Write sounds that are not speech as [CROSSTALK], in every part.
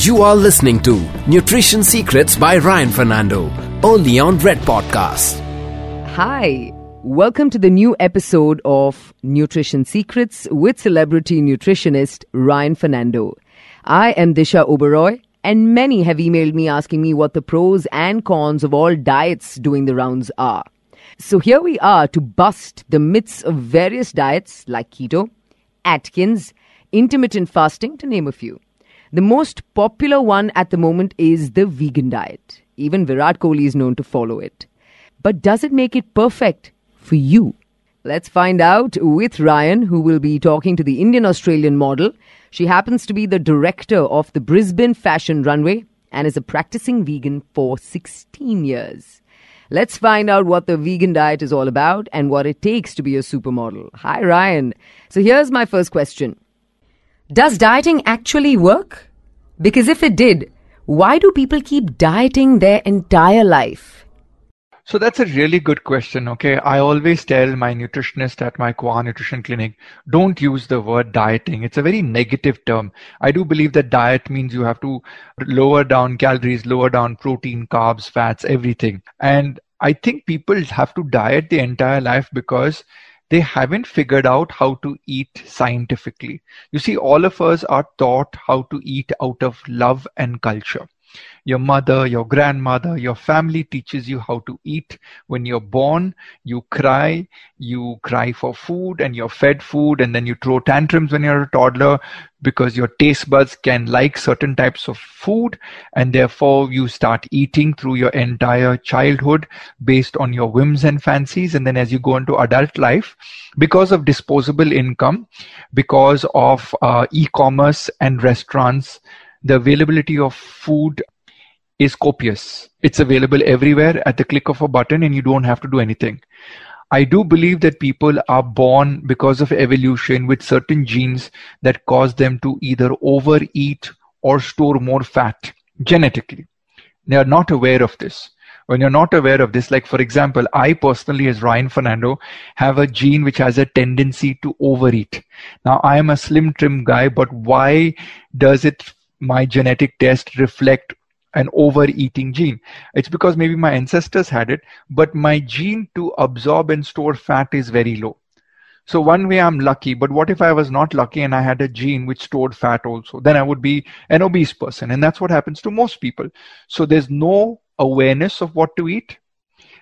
You are listening to Nutrition Secrets by Ryan Fernando, only on Red Podcast. Hi, welcome to the new episode of Nutrition Secrets with celebrity nutritionist Ryan Fernando. I am Disha Oberoi, and many have emailed me asking me what the pros and cons of all diets doing the rounds are. So here we are to bust the myths of various diets like keto, Atkins, intermittent fasting, to name a few. The most popular one at the moment is the vegan diet. Even Virat Kohli is known to follow it. But does it make it perfect for you? Let's find out with Ryan, who will be talking to the Indian Australian model. She happens to be the director of the Brisbane Fashion Runway and is a practicing vegan for 16 years. Let's find out what the vegan diet is all about and what it takes to be a supermodel. Hi, Ryan. So here's my first question Does dieting actually work? Because if it did, why do people keep dieting their entire life? So that's a really good question. Okay. I always tell my nutritionist at my Qua Nutrition Clinic, don't use the word dieting. It's a very negative term. I do believe that diet means you have to lower down calories, lower down protein, carbs, fats, everything. And I think people have to diet the entire life because they haven't figured out how to eat scientifically. You see, all of us are taught how to eat out of love and culture your mother, your grandmother, your family teaches you how to eat. When you're born, you cry, you cry for food and you're fed food and then you throw tantrums when you're a toddler because your taste buds can like certain types of food and therefore you start eating through your entire childhood based on your whims and fancies and then as you go into adult life because of disposable income because of uh, e-commerce and restaurants the availability of food is copious. It's available everywhere at the click of a button and you don't have to do anything. I do believe that people are born because of evolution with certain genes that cause them to either overeat or store more fat genetically. They are not aware of this. When you're not aware of this, like for example, I personally, as Ryan Fernando, have a gene which has a tendency to overeat. Now, I am a slim, trim guy, but why does it, my genetic test reflect an overeating gene. It's because maybe my ancestors had it, but my gene to absorb and store fat is very low. So one way I'm lucky, but what if I was not lucky and I had a gene which stored fat also? Then I would be an obese person. And that's what happens to most people. So there's no awareness of what to eat.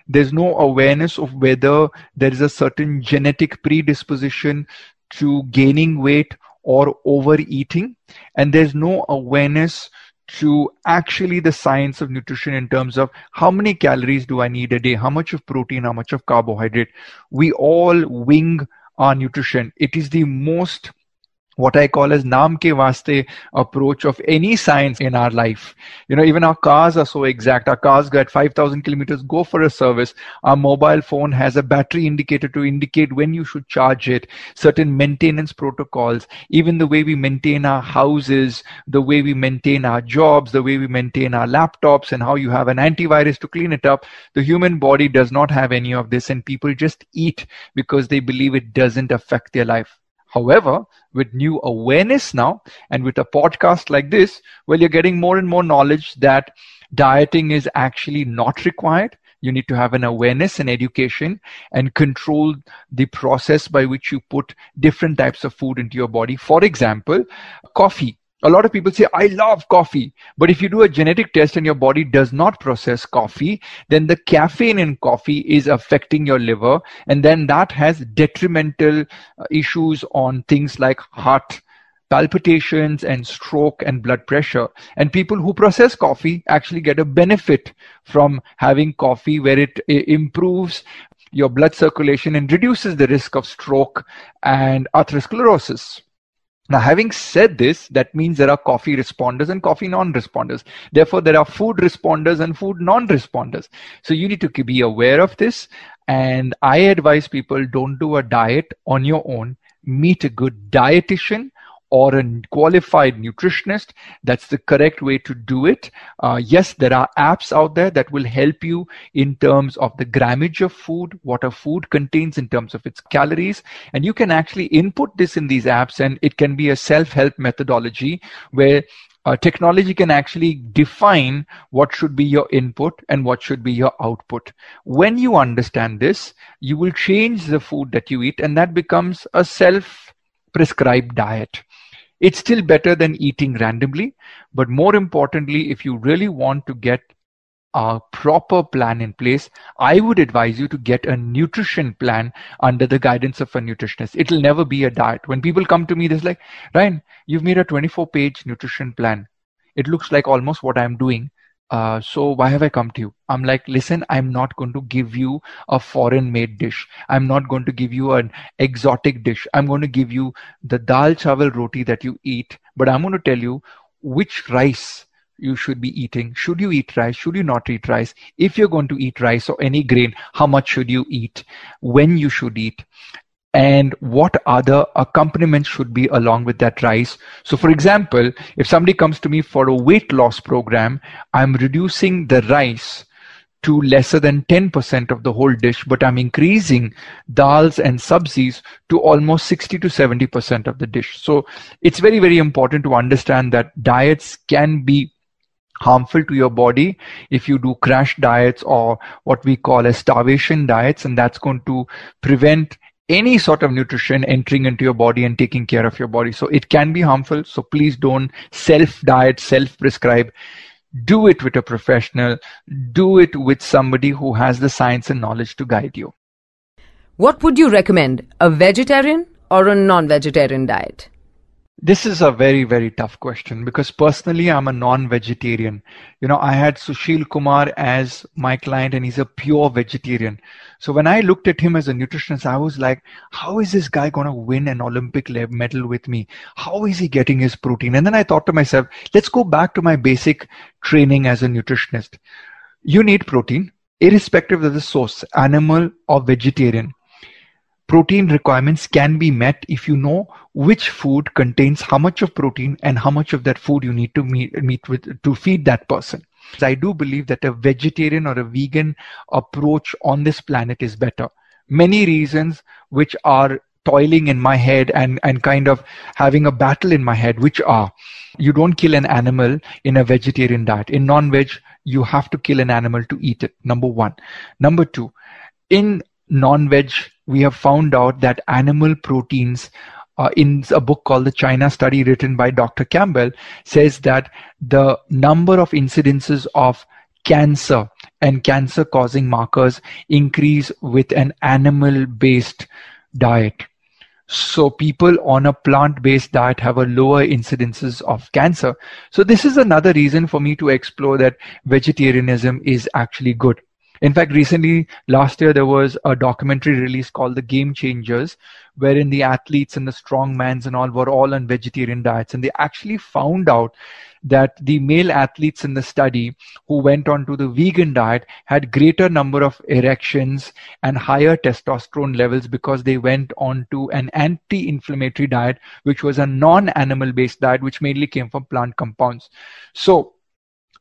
There's no awareness of whether there is a certain genetic predisposition to gaining weight or overeating. And there's no awareness to actually the science of nutrition in terms of how many calories do I need a day, how much of protein, how much of carbohydrate. We all wing our nutrition. It is the most what I call as naam ke vaste approach of any science in our life. You know, even our cars are so exact. Our cars go at 5,000 kilometers, go for a service. Our mobile phone has a battery indicator to indicate when you should charge it, certain maintenance protocols, even the way we maintain our houses, the way we maintain our jobs, the way we maintain our laptops and how you have an antivirus to clean it up. The human body does not have any of this and people just eat because they believe it doesn't affect their life. However, with new awareness now and with a podcast like this, well, you're getting more and more knowledge that dieting is actually not required. You need to have an awareness and education and control the process by which you put different types of food into your body. For example, coffee a lot of people say, I love coffee. But if you do a genetic test and your body does not process coffee, then the caffeine in coffee is affecting your liver. And then that has detrimental uh, issues on things like heart palpitations and stroke and blood pressure. And people who process coffee actually get a benefit from having coffee where it, it improves your blood circulation and reduces the risk of stroke and atherosclerosis. Now, having said this, that means there are coffee responders and coffee non-responders. Therefore, there are food responders and food non-responders. So you need to be aware of this. And I advise people don't do a diet on your own. Meet a good dietitian or a qualified nutritionist. That's the correct way to do it. Uh, yes, there are apps out there that will help you in terms of the grammage of food, what a food contains in terms of its calories. And you can actually input this in these apps and it can be a self-help methodology where uh, technology can actually define what should be your input and what should be your output. When you understand this, you will change the food that you eat, and that becomes a self prescribed diet. It's still better than eating randomly, but more importantly, if you really want to get a proper plan in place, I would advise you to get a nutrition plan under the guidance of a nutritionist. It'll never be a diet. When people come to me, they're like, Ryan, you've made a 24 page nutrition plan. It looks like almost what I'm doing. Uh, so why have I come to you? I'm like, listen, I'm not going to give you a foreign made dish. I'm not going to give you an exotic dish. I'm going to give you the dal chawal roti that you eat, but I'm going to tell you which rice you should be eating. Should you eat rice? Should you not eat rice? If you're going to eat rice or any grain, how much should you eat? When you should eat? And what other accompaniments should be along with that rice? So, for example, if somebody comes to me for a weight loss program, I'm reducing the rice to lesser than 10% of the whole dish, but I'm increasing dals and sabzis to almost 60 to 70% of the dish. So it's very, very important to understand that diets can be harmful to your body if you do crash diets or what we call as starvation diets and that's going to prevent any sort of nutrition entering into your body and taking care of your body. So it can be harmful. So please don't self diet self prescribe do it with a professional. Do it with somebody who has the science and knowledge to guide you. What would you recommend? A vegetarian or a non vegetarian diet this is a very, very tough question because personally, I'm a non vegetarian. You know, I had Sushil Kumar as my client and he's a pure vegetarian. So when I looked at him as a nutritionist, I was like, how is this guy going to win an Olympic medal with me? How is he getting his protein? And then I thought to myself, let's go back to my basic training as a nutritionist. You need protein, irrespective of the source, animal or vegetarian protein requirements can be met if you know which food contains how much of protein and how much of that food you need to meet, meet with to feed that person. I do believe that a vegetarian or a vegan approach on this planet is better. Many reasons which are toiling in my head and, and kind of having a battle in my head, which are you don't kill an animal in a vegetarian diet. In non veg, you have to kill an animal to eat it. Number one. Number two, in non veg we have found out that animal proteins uh, in a book called the China Study written by Dr. Campbell says that the number of incidences of cancer and cancer causing markers increase with an animal based diet. So people on a plant-based diet have a lower incidences of cancer. So this is another reason for me to explore that vegetarianism is actually good. In fact, recently, last year, there was a documentary release called The Game Changers, wherein the athletes and the strongmans and all were all on vegetarian diets. And they actually found out that the male athletes in the study who went on to the vegan diet had greater number of erections and higher testosterone levels because they went on to an anti-inflammatory diet, which was a non-animal based diet, which mainly came from plant compounds. So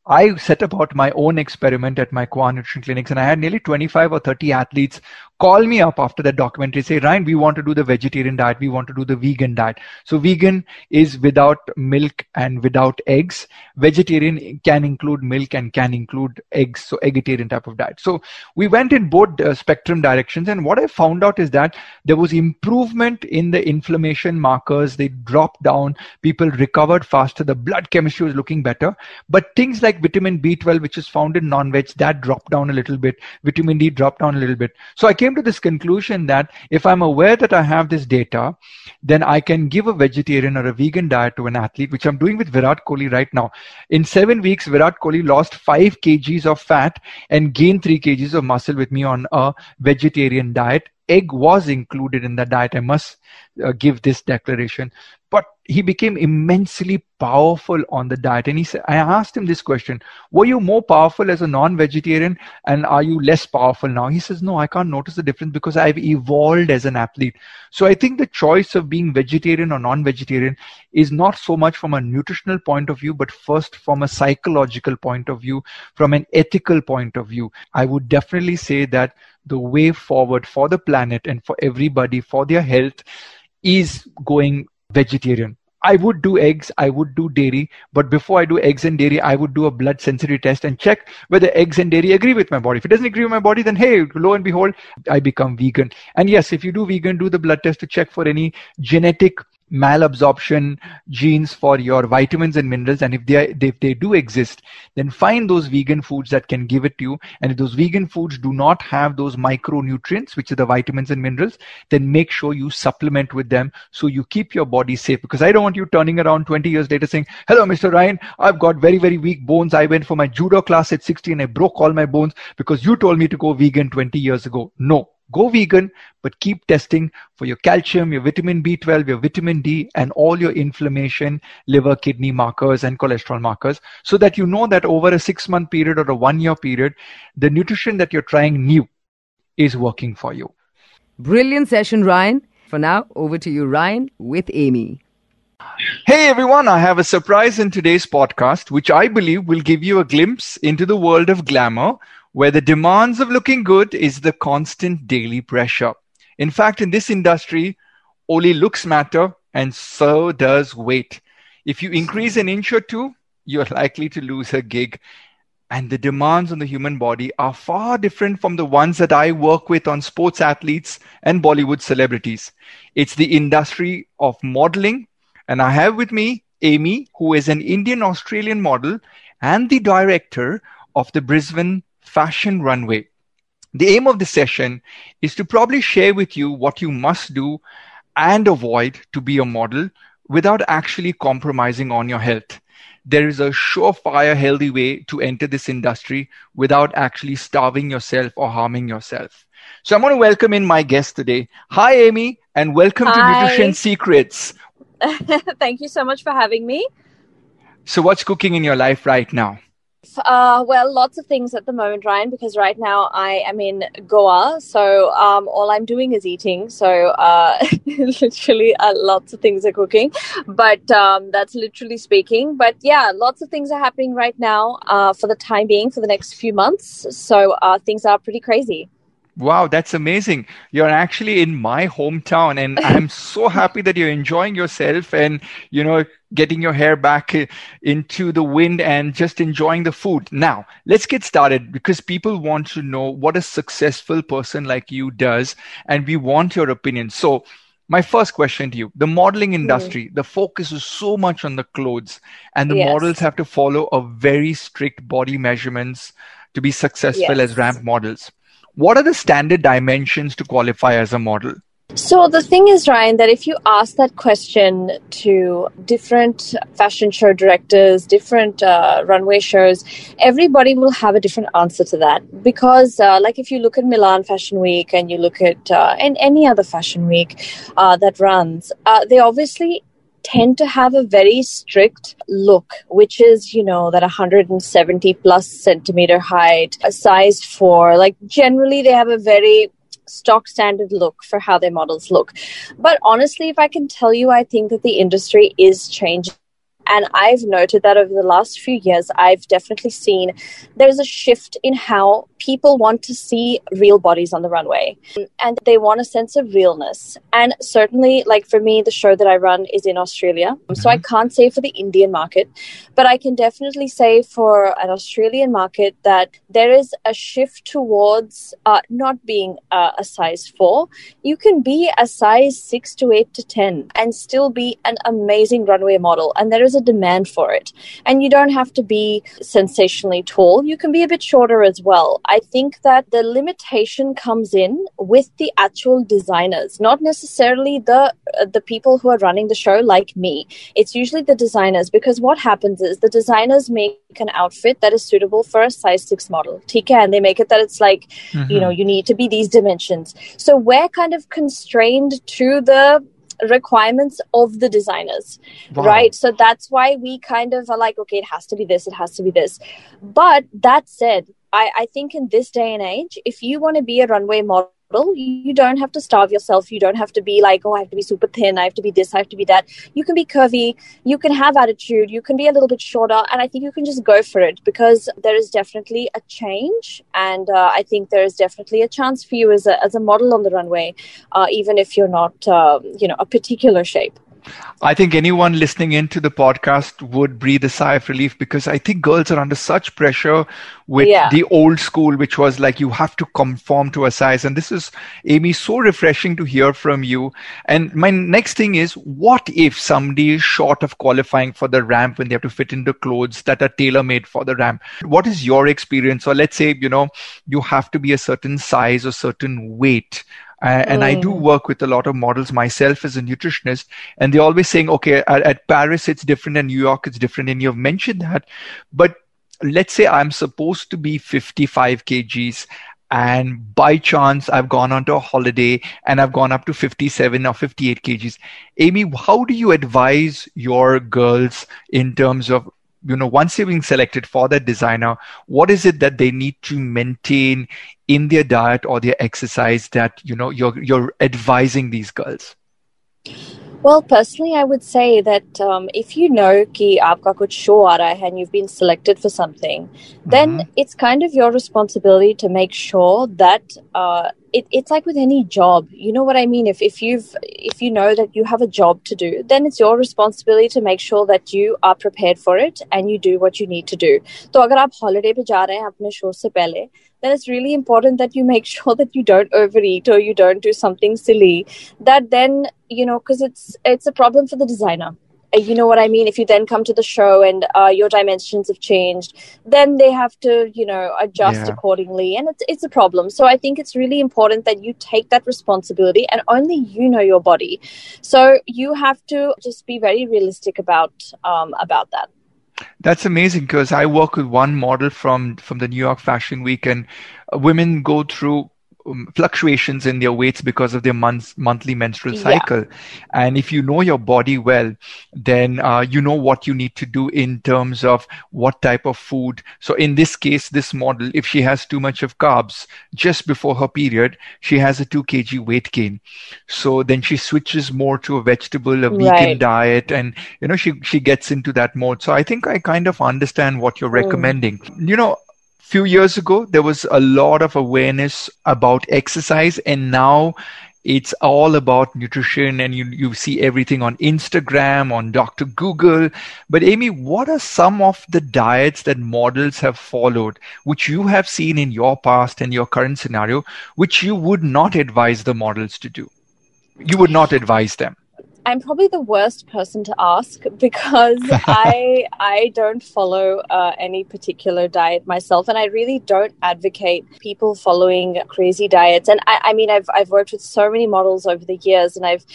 I set about my own experiment at my Qua Nutrition clinics, and I had nearly 25 or 30 athletes call me up after that documentary say ryan we want to do the vegetarian diet. We want to do the vegan diet. So vegan is without milk and without eggs. Vegetarian can include milk and can include eggs so vegetarian type of diet. So we went in both uh, spectrum directions and what i found out is that there was improvement in the inflammation markers. They dropped down. People recovered faster. The blood chemistry was looking better. But things like vitamin b12 which is found in non-veg that dropped down a little bit vitamin d dropped down a little bit so i came to this conclusion that if I'm aware that I have this data, then I can give a vegetarian or a vegan diet to an athlete, which I'm doing with Virat Kohli right now. In seven weeks, Virat Kohli lost five kgs of fat and gained three kgs of muscle with me on a vegetarian diet. Egg was included in the diet. I must uh, give this declaration but he became immensely powerful on the diet. And he said i asked him this question were you more powerful as a non-vegetarian and are you less powerful now? He says no i can't notice the difference because i've evolved as an athlete. So i think the choice of being vegetarian or non-vegetarian is not so much from a nutritional point of view but first from a psychological point of view from an ethical point of view. I would definitely say that the way forward for the planet and for everybody for their health is going vegetarian. I would do eggs, I would do dairy, but before I do eggs and dairy, I would do a blood sensory test and check whether eggs and dairy agree with my body. If it doesn't agree with my body, then hey, lo and behold, I become vegan. And yes, if you do vegan, do the blood test to check for any genetic malabsorption genes for your vitamins and minerals and if they if they do exist then find those vegan foods that can give it to you. And if those vegan foods do not have those micronutrients which are the vitamins and minerals then make sure you supplement with them so you keep your body safe. Because i don't want you turning around 20 years later saying hello mr ryan i've got very very weak bones. I went for my judo class at 60 and i broke all my bones because you told me to go vegan 20 years ago. No Go vegan, but keep testing for your calcium, your vitamin B12, your vitamin D, and all your inflammation, liver, kidney markers, and cholesterol markers so that you know that over a six month period or a one year period, the nutrition that you're trying new is working for you. Brilliant session, Ryan. For now, over to you, Ryan, with Amy. Hey everyone, I have a surprise in today's podcast, which I believe will give you a glimpse into the world of glamour where the demands of looking good is the constant daily pressure. In fact, in this industry, only looks matter and so does weight. If you increase an inch or two, you're [LAUGHS] likely to lose a gig. And the demands on the human body are far different from the ones that I work with on sports athletes and Bollywood celebrities. It's the industry of modeling. And I have with me Amy, who is an Indian Australian model and the director of the Brisbane fashion runway. The aim of the session is to probably share with you what you must do and avoid to be a model without actually compromising on your health. There is a surefire healthy way to enter this industry without actually starving yourself or harming yourself. So I'm going to welcome in my guest today. Hi, Amy, and welcome Hi. to Nutrition Secrets. [LAUGHS] Thank you so much for having me. So, what's cooking in your life right now? Uh, well, lots of things at the moment, Ryan, because right now I am in Goa. So um, all I'm doing is eating. So uh, [LAUGHS] literally uh, lots of things are cooking. But um, that's literally speaking. But yeah, lots of things are happening right now uh, for the time being for the next few months. So uh, things are pretty crazy. Wow, that's amazing. You're actually in my hometown and I'm so happy that you're enjoying yourself and, you know, getting your hair back into the wind and just enjoying the food. Now, let's get started because people want to know what a successful person like you does and we want your opinion. So, my first question to you the modeling hmm. industry mm. the focus is so much on the clothes and the yes. models have to follow a very strict body measurements to be successful yes. as ramp models what are the standard dimensions to qualify as a model? So the thing is, Ryan, that if you ask that question to different fashion show directors, different uh, runway shows, everybody will have a different answer to that. Because, uh, like, if you look at Milan Fashion Week and you look at uh, and any other fashion week uh, that runs, uh, they obviously tend to have a very strict look, which is, you know, that 170 plus centimeter height, a size four. Like generally, they have a very stock standard look for how their models look. But honestly, if I can tell you, I think that the industry is changing and I've noted that over the last few years, I've definitely seen there's a shift in how people want to see real bodies on the runway and they want a sense of realness. And certainly, like for me, the show that I run is in Australia. Mm-hmm. So I mm-hmm. can't say for the Indian market, but I can definitely say for an Australian market that there is a shift towards uh, not being uh, a size four. You can be a size six to eight to 10 and still be an amazing runway model. And there is a demand for it. And you don't have to be sensationally tall, you can be a bit shorter as well. I think that the limitation comes in with the actual designers, not necessarily the uh, the people who are running the show like me. It's usually the designers because what happens is the designers make an outfit that is suitable for a size 6 model. TK and they make it that it's like, mm-hmm. you know, you need to be these dimensions. So we're kind of constrained to the requirements of the designers wow. right so that's why we kind of are like okay it has to be this it has to be this but that said I, I think in this day and age if you want to be a runway model you don't have to starve yourself. You don't have to be like, oh, I have to be super thin. I have to be this. I have to be that. You can be curvy. You can have attitude. You can be a little bit shorter. And I think you can just go for it because there is definitely a change. And uh, I think there is definitely a chance for you as a, as a model on the runway, uh, even if you're not, um, you know, a particular shape. I think anyone listening into the podcast would breathe a sigh of relief because I think girls are under such pressure with Yeah. the old school, which was like you have to conform to a size. And this is, Amy, so refreshing to hear from you. And my next thing is what if somebody is short of qualifying for the ramp when they have to fit into clothes that are tailor made for the ramp? What is your experience? Or let's say, you know, you have to be a certain size or certain weight. And I do mm. work with a lot of models myself as a nutritionist, and they're always saying, okay, at, at Paris it's different, and New York it's different, and you've mentioned that. But let's say I'm supposed to be 55 kgs, and by chance I've gone on to a holiday and I've gone up to 57 or 58 kgs. Amy, how do you advise your girls in terms of you know once they're being selected for that designer what is it that they need to maintain in their diet or their exercise that you know you're you're advising these girls well, personally, I would say that um, if you know ki aapka kuch show aa raha hai and you've been selected for something, then mm-hmm. it's kind of your responsibility to make sure that uh, it, it's like with any job. You know what I mean? If if you've if you know that you have a job to do, then it's your responsibility to make sure that you are prepared for it and you do what you need to do. तो अगर आप holiday पे जा रहे हैं अपने show से पहले, then it's really important that you make sure [LAUGHS] that you don't overeat or you don't do something silly that then you know because it's it's a problem for the designer Uh, you know what i mean? If you then come to the show and uh, your dimensions have changed then they have to you know adjust Yeah. accordingly and it's it's a problem. So i think it's really important that you take that responsibility and only you know your body. So you have to just be very realistic about um, about that. That's amazing because I work with one model from from the New York Fashion Week, and uh, women go through fluctuations in their weights because of their months monthly menstrual Yeah. cycle. And if you know your body well, then uh, you know what you need to do in terms of what type of food. So in this case, this model, if she has too much of carbs just before her period, she has a two kg weight gain. So then she switches more to a vegetable, a vegan Right. diet, and you know she she gets into that mode. So I think I kind of understand what you're Mm. recommending. You know, few years ago there was a lot of awareness about exercise and now it's all about nutrition and you you see everything on Instagram on Dr. Google but Amy what are some of the diets that models have followed which you have seen in your past and your current scenario which you would not advise the models to do you would not advise them I'm probably the worst person to ask [LAUGHS] because I I don't follow uh, any particular diet myself, and I really don't advocate people following crazy diets. And I, I mean, I've I've worked with so many models over the years, and I've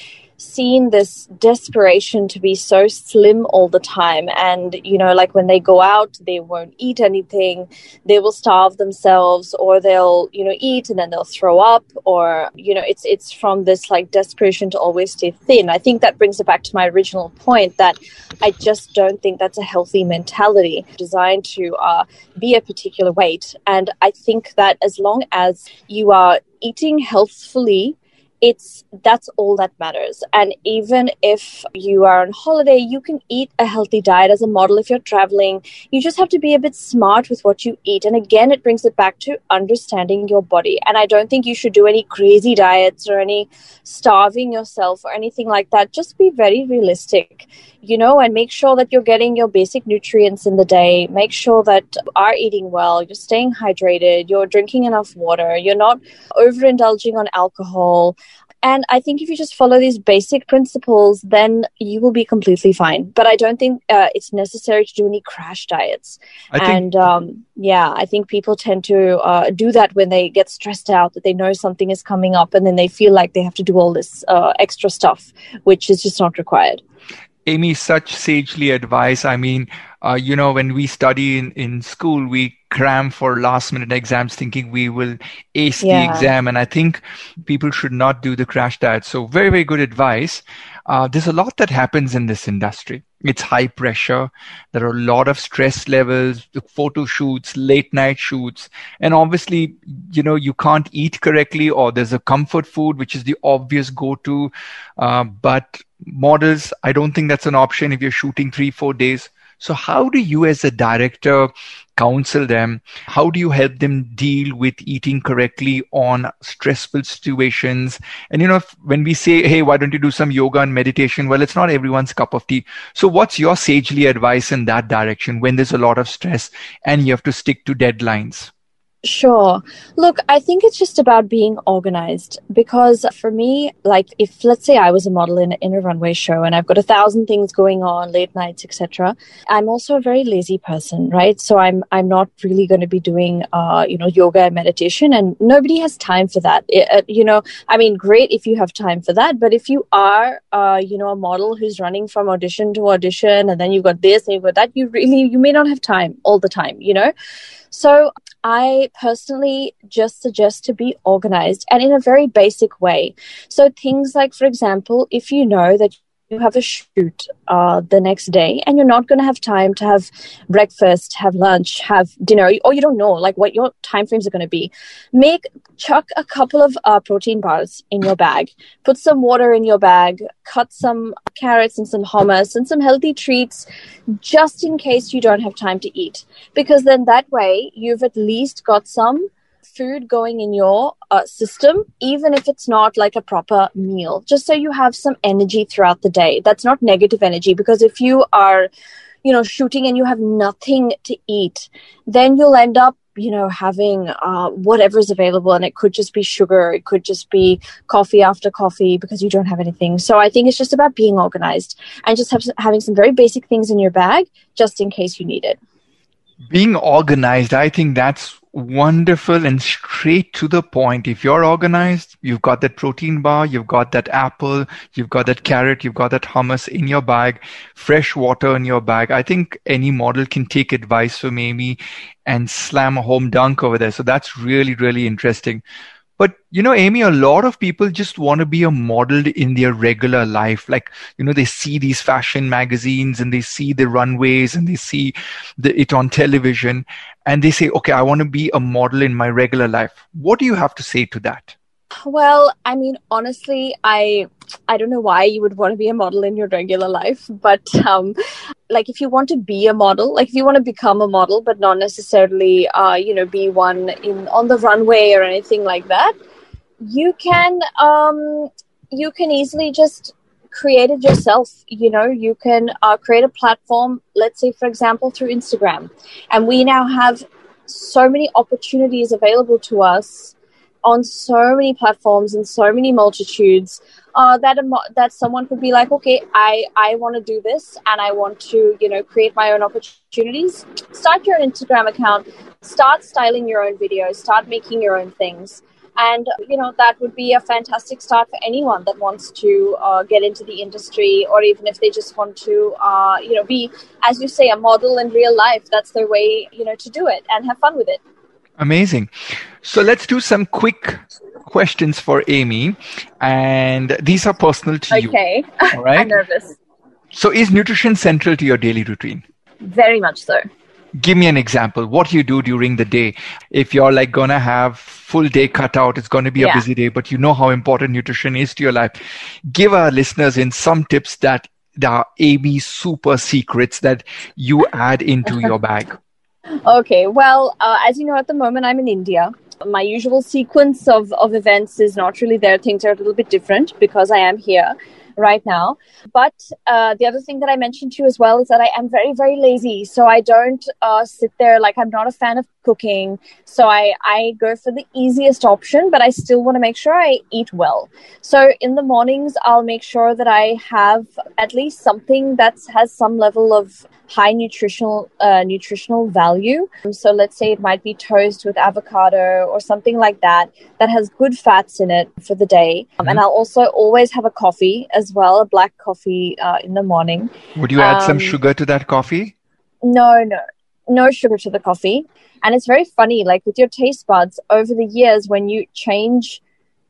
seen this desperation to be so slim all the time. And you know like when they go out they won't eat anything. They will starve themselves or they'll you know eat and then they'll throw up or you know it's it's from this like desperation to always stay thin. I think that brings it back to my original point that i just don't think that's a healthy mentality designed to uh, be a particular weight. And i think that as long as you are eating healthfully it's that's all that matters. And even if you are on holiday you can eat a healthy diet as a model if you're traveling. You just have to be a bit smart with what you eat. And again it brings it back to understanding your body. And i don't think you should do any crazy diets or any starving yourself or anything like that. Just be very realistic you know and make sure that you're getting your basic nutrients in the day make sure that you are eating well you're staying hydrated you're drinking enough water you're not overindulging on alcohol and I think if you just follow these basic principles, then you will be completely fine. But I don't think uh, it's necessary to do any crash diets. Think and um, yeah, I think people tend to uh, do that when they get stressed out, that they know something is coming up, and then they feel like they have to do all this uh, extra stuff, which is just not required. Amy, such sagely advice. I mean, uh, you know, when we study in, in school, we cram for last minute exams thinking we will ace the exam. And I think people should not do the crash diet. So, very, very good advice. Uh, there's a lot that happens in this industry. It's high pressure. There are a lot of stress levels, the photo shoots, late night shoots. And obviously, you know, you can't eat correctly or there's a comfort food, which is the obvious go to. Uh, but models, I don't think that's an option if you're shooting three, four days. So, how do you, as a director, counsel them? How do you help them deal with eating correctly on stressful situations? And, you know, if, when we say, hey, why don't you do some yoga and meditation? Well, it's not everyone's cup of tea. So, what's your sagely advice in that direction when there's a lot of stress and you have to stick to deadlines? Sure. Look, I think it's just about being organized because for me, like if let's say I was a model in, in a runway show and I've got a thousand things going on, late nights, etc. I'm also a very lazy person, right? So I'm I'm not really going to be doing uh, you know yoga and meditation, and nobody has time for that. It, uh, you know, I mean, great if you have time for that, but if you are uh, you know a model who's running from audition to audition, and then you've got this and you've got that, you really you may not have time all the time, you know. So I personally just suggest to be organized and in a very basic way. So things like, for example, if you know that you have a shoot uh, the next day and you're not going to have time to have breakfast have lunch have dinner or you don't know like what your time frames are going to be. Make chuck a couple of uh, protein bars in your bag. Put some water in your bag. Cut some carrots and some hummus and some healthy treats just in case you don't have time to eat. Because then that way you've at least got some food going in your uh, system, even if it's not like a proper meal, just so you have some energy throughout the day. That's not negative energy because if you are, you know, shooting and you have nothing to eat, then you'll end up you know having uh, whatever's available and it could just be sugar it could just be coffee after coffee because you don't have anything. So i think it's just about being organized and just have, having some very basic things in your bag just in case you need it being organized i think that's wonderful and straight to the point. If you're organized, you've got that protein bar, you've got that apple, you've got that carrot, you've got that hummus in your bag, fresh water in your bag. I think any model can take advice from Amy and slam a home dunk over there. So that's really, really interesting. But, you know, Amy, a lot of people just want to be a model in their regular life. Like, you know, they see these fashion magazines and they see the runways and they see the, it on television and they say, okay, I want to be a model in my regular life. What do you have to say to that? Well, I mean, honestly, I I don't know why you would want to be a model in your regular life, but um, like if you want to be a model, like if you want to become a model, but not necessarily, uh, you know, be one in on the runway or anything like that, you can um, you can easily just create it yourself. You know, you can uh, create a platform. Let's say, for example, through Instagram, and we now have so many opportunities available to us on so many platforms and so many multitudes uh, that that someone could be like, okay, I I want to do this and I want to you know create my own opportunities. Start your Instagram account. Start styling your own videos. Start making your own things. And you know that would be a fantastic start for anyone that wants to uh, get into the industry, or even if they just want to, uh, you know, be, as you say, a model in real life. That's their way, you know, to do it and have fun with it. Amazing. So let's do some quick questions for Amy, and these are personal to okay. you. Okay. All [LAUGHS] right. I'm nervous. So, is nutrition central to your daily routine? Very much so. Give me an example. What you do during the day? If you're like gonna have full day cut out, it's gonna be a busy day, but you know how important nutrition is to your life. Give our listeners in some tips that the AB super secrets that you add into your [LAUGHS] bag. Okay, well, uh, as you know, at the moment I'm in India. My usual sequence of, of events is not really there. Things are a little bit different because I am here right now. But uh, the other thing that I mentioned to you as well is that I am very, very lazy. So I don't uh, sit there like I'm not a fan of cooking. So I, I go for the easiest option, but I still want to make sure I eat well. So in the mornings, I'll make sure that I have at least something that has some level of high nutritional uh, nutritional value. So let's say it might be toast with avocado or something like that that has good fats in it for the day. Um, and mm-hmm. I'll also always have a coffee as well, a black coffee uh, in the morning. Would you add um, some sugar to that coffee? No, no, no sugar to the coffee. And it's very funny, like with your taste buds over the years when you change.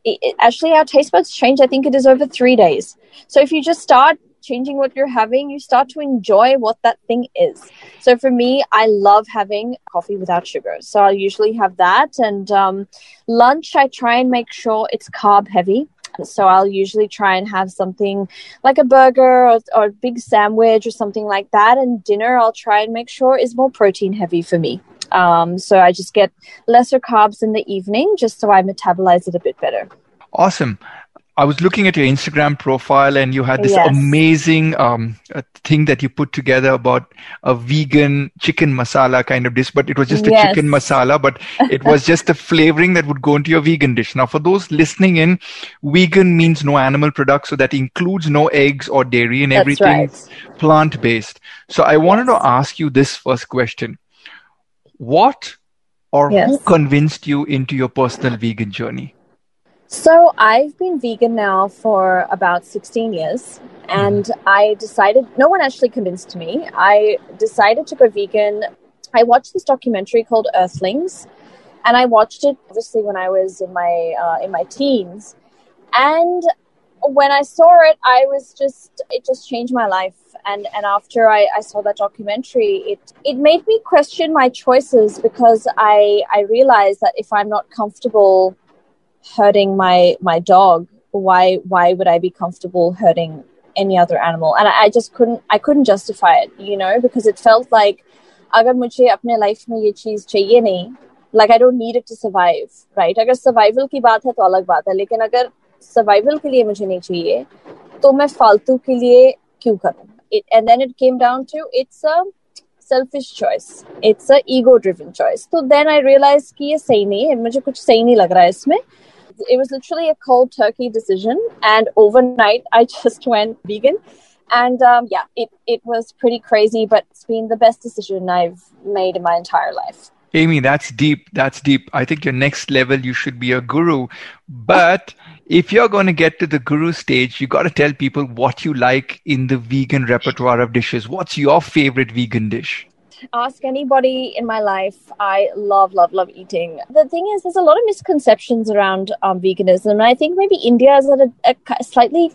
It, it, actually, our taste buds change. I think it is over three days. So if you just start changing what you're having, you start to enjoy what that thing is. So for me, I love having coffee without sugar. So I'll usually have that. And um, lunch, I try and make sure it's carb heavy. So I'll usually try and have something like a burger or, or a big sandwich or something like that. And dinner, I'll try and make sure is more protein heavy for me. Um, so I just get lesser carbs in the evening just so I metabolize it a bit better. Awesome. I was looking at your Instagram profile and you had this Yes. amazing um, uh, thing that you put together about a vegan chicken masala kind of dish, but it was just a Yes. chicken masala, but [LAUGHS] it was just the flavoring that would go into your vegan dish. Now, for those listening in, vegan means no animal products, so that includes no eggs or dairy and That's everything right. plant based. So I wanted to ask you this first question. What or Yes. who convinced you into your personal vegan journey? So I've been vegan now for about 16 years and I decided no one actually convinced me. I decided to go vegan. I watched this documentary called Earthlings and I watched it obviously when I was in my uh, in my teens and when I saw it I was just it just changed my life and and after I, I saw that documentary it it made me question my choices because I I realized that if I'm not comfortable hurting my my dog why why would i be comfortable hurting any other animal? And I, I, just couldn't i couldn't justify it you know because it felt like agar mujhe apne life mein ye cheez chahiye nahi like i don't need it to survive right? Agar survival ki baat hai to alag baat hai lekin agar survival ke liye mujhe nahi chahiye to main faltu ke liye kyun karun it, and then it came down to it's a selfish choice. It's a ego driven choice. So then i realized ki ye sahi nahi hai mujhe kuch sahi nahi lag raha hai isme it was literally a cold turkey decision and overnight i [LAUGHS] just went vegan and um, yeah it, it was pretty crazy but it's been the best decision i've made in my entire life Amy, that's deep. That's deep. I think your next level, you should be a guru. But if you're going to get to the guru stage, you got to tell people what you like in the vegan repertoire of dishes. What's your favorite vegan dish? Ask anybody in my life. I love, love, love eating. The thing is, there's a lot of misconceptions around um, veganism, and I think maybe India is at a, a slightly,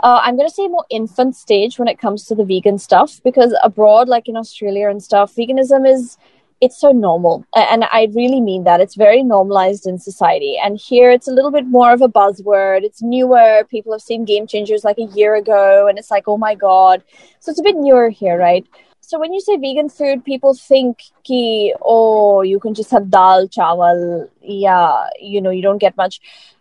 uh, I'm going to say, more infant stage when it comes to the vegan stuff. Because abroad, like in Australia and stuff, veganism is it's so normal and i really mean that it's very normalized in society and here it's a little bit more of a buzzword it's newer people have seen game changers like a year ago and it's like oh my god so it's a bit newer here right so when you say vegan food people think ki oh you can just have dal chawal yeah you know you don't get much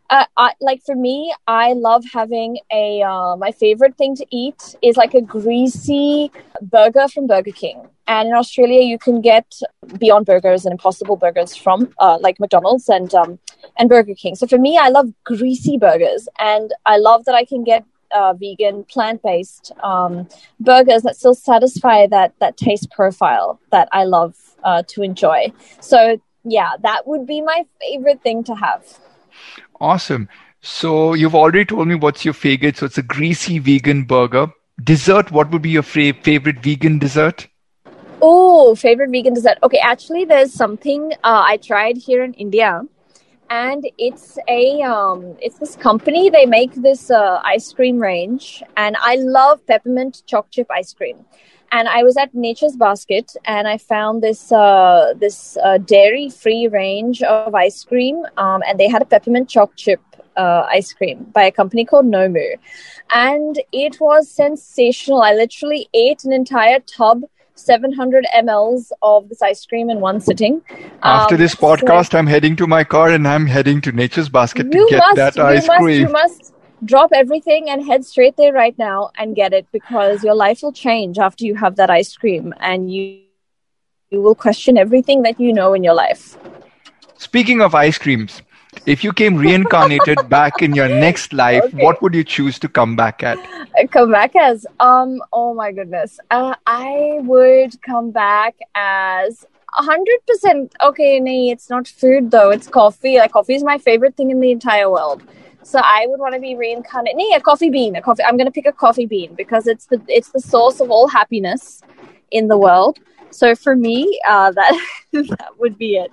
uh, I, like for me, I love having a. Uh, my favorite thing to eat is like a greasy burger from Burger King. And in Australia, you can get Beyond Burgers and Impossible Burgers from uh, like McDonald's and um, and Burger King. So for me, I love greasy burgers, and I love that I can get uh, vegan, plant based um, burgers that still satisfy that that taste profile that I love uh, to enjoy. So yeah, that would be my favorite thing to have. Awesome. So you've already told me what's your favorite. So it's a greasy vegan burger. Dessert, what would be your favorite vegan dessert? Oh, favorite vegan dessert. Okay, actually, there's something uh, I tried here in India, and it's a um, it's this company. They make this uh, ice cream range, and I love peppermint choc chip ice cream. And I was at Nature's Basket, and I found this uh, this uh, dairy free range of ice cream, um, and they had a peppermint choc chip uh, ice cream by a company called Nomu, and it was sensational. I literally ate an entire tub 700 mls of this ice cream in one sitting. After Um, this so podcast, I'm heading to my car and I'm heading to Nature's Basket to get must, that you ice must, cream. You must drop everything and head straight there right now and get it because your life will change after you have that ice cream and you you will question everything that you know in your life. Speaking of ice creams, if you came reincarnated [LAUGHS] back in your next life, Okay. what would you choose to come back at? Come back as um oh my goodness. Uh, I would come back as a hundred percent okay, nee, it's not food though, it's coffee. Like coffee is my favorite thing in the entire world. So I would want to be reincarnated. Nee, a coffee bean. A coffee I'm gonna pick a coffee bean because it's the it's the source of all happiness in the world. So for me, uh, that [LAUGHS] that would be it.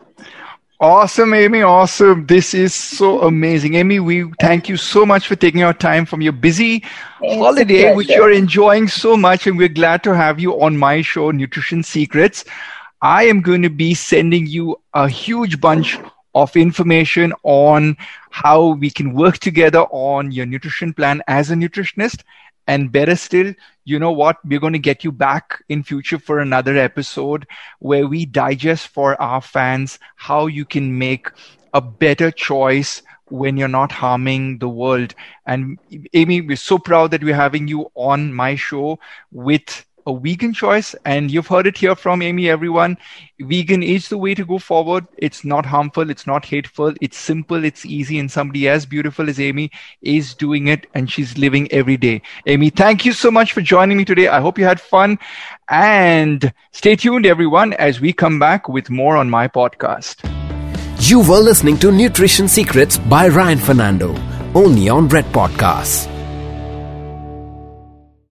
Awesome, Amy. Awesome. This is so amazing. Amy, we thank you so much for taking your time from your busy It's holiday, which you're enjoying so much. And we're glad to have you on my show, Nutrition Secrets. I am going to be sending you a huge bunch of information on how we can work together on your nutrition plan as a nutritionist. And better still, you know what? We're going to get you back in future for another episode where we digest for our fans how you can make a better choice when you're not harming the world. And Amy, we're so proud that we're having you on my show with a vegan choice. And you've heard it here from Amy, everyone. Vegan is the way to go forward. It's not harmful. It's not hateful. It's simple. It's easy. And somebody as beautiful as Amy is doing it and she's living every day. Amy, thank you so much for joining me today. I hope you had fun and stay tuned, everyone, as we come back with more on my podcast. You were listening to Nutrition Secrets by Ryan Fernando, only on Red Podcasts.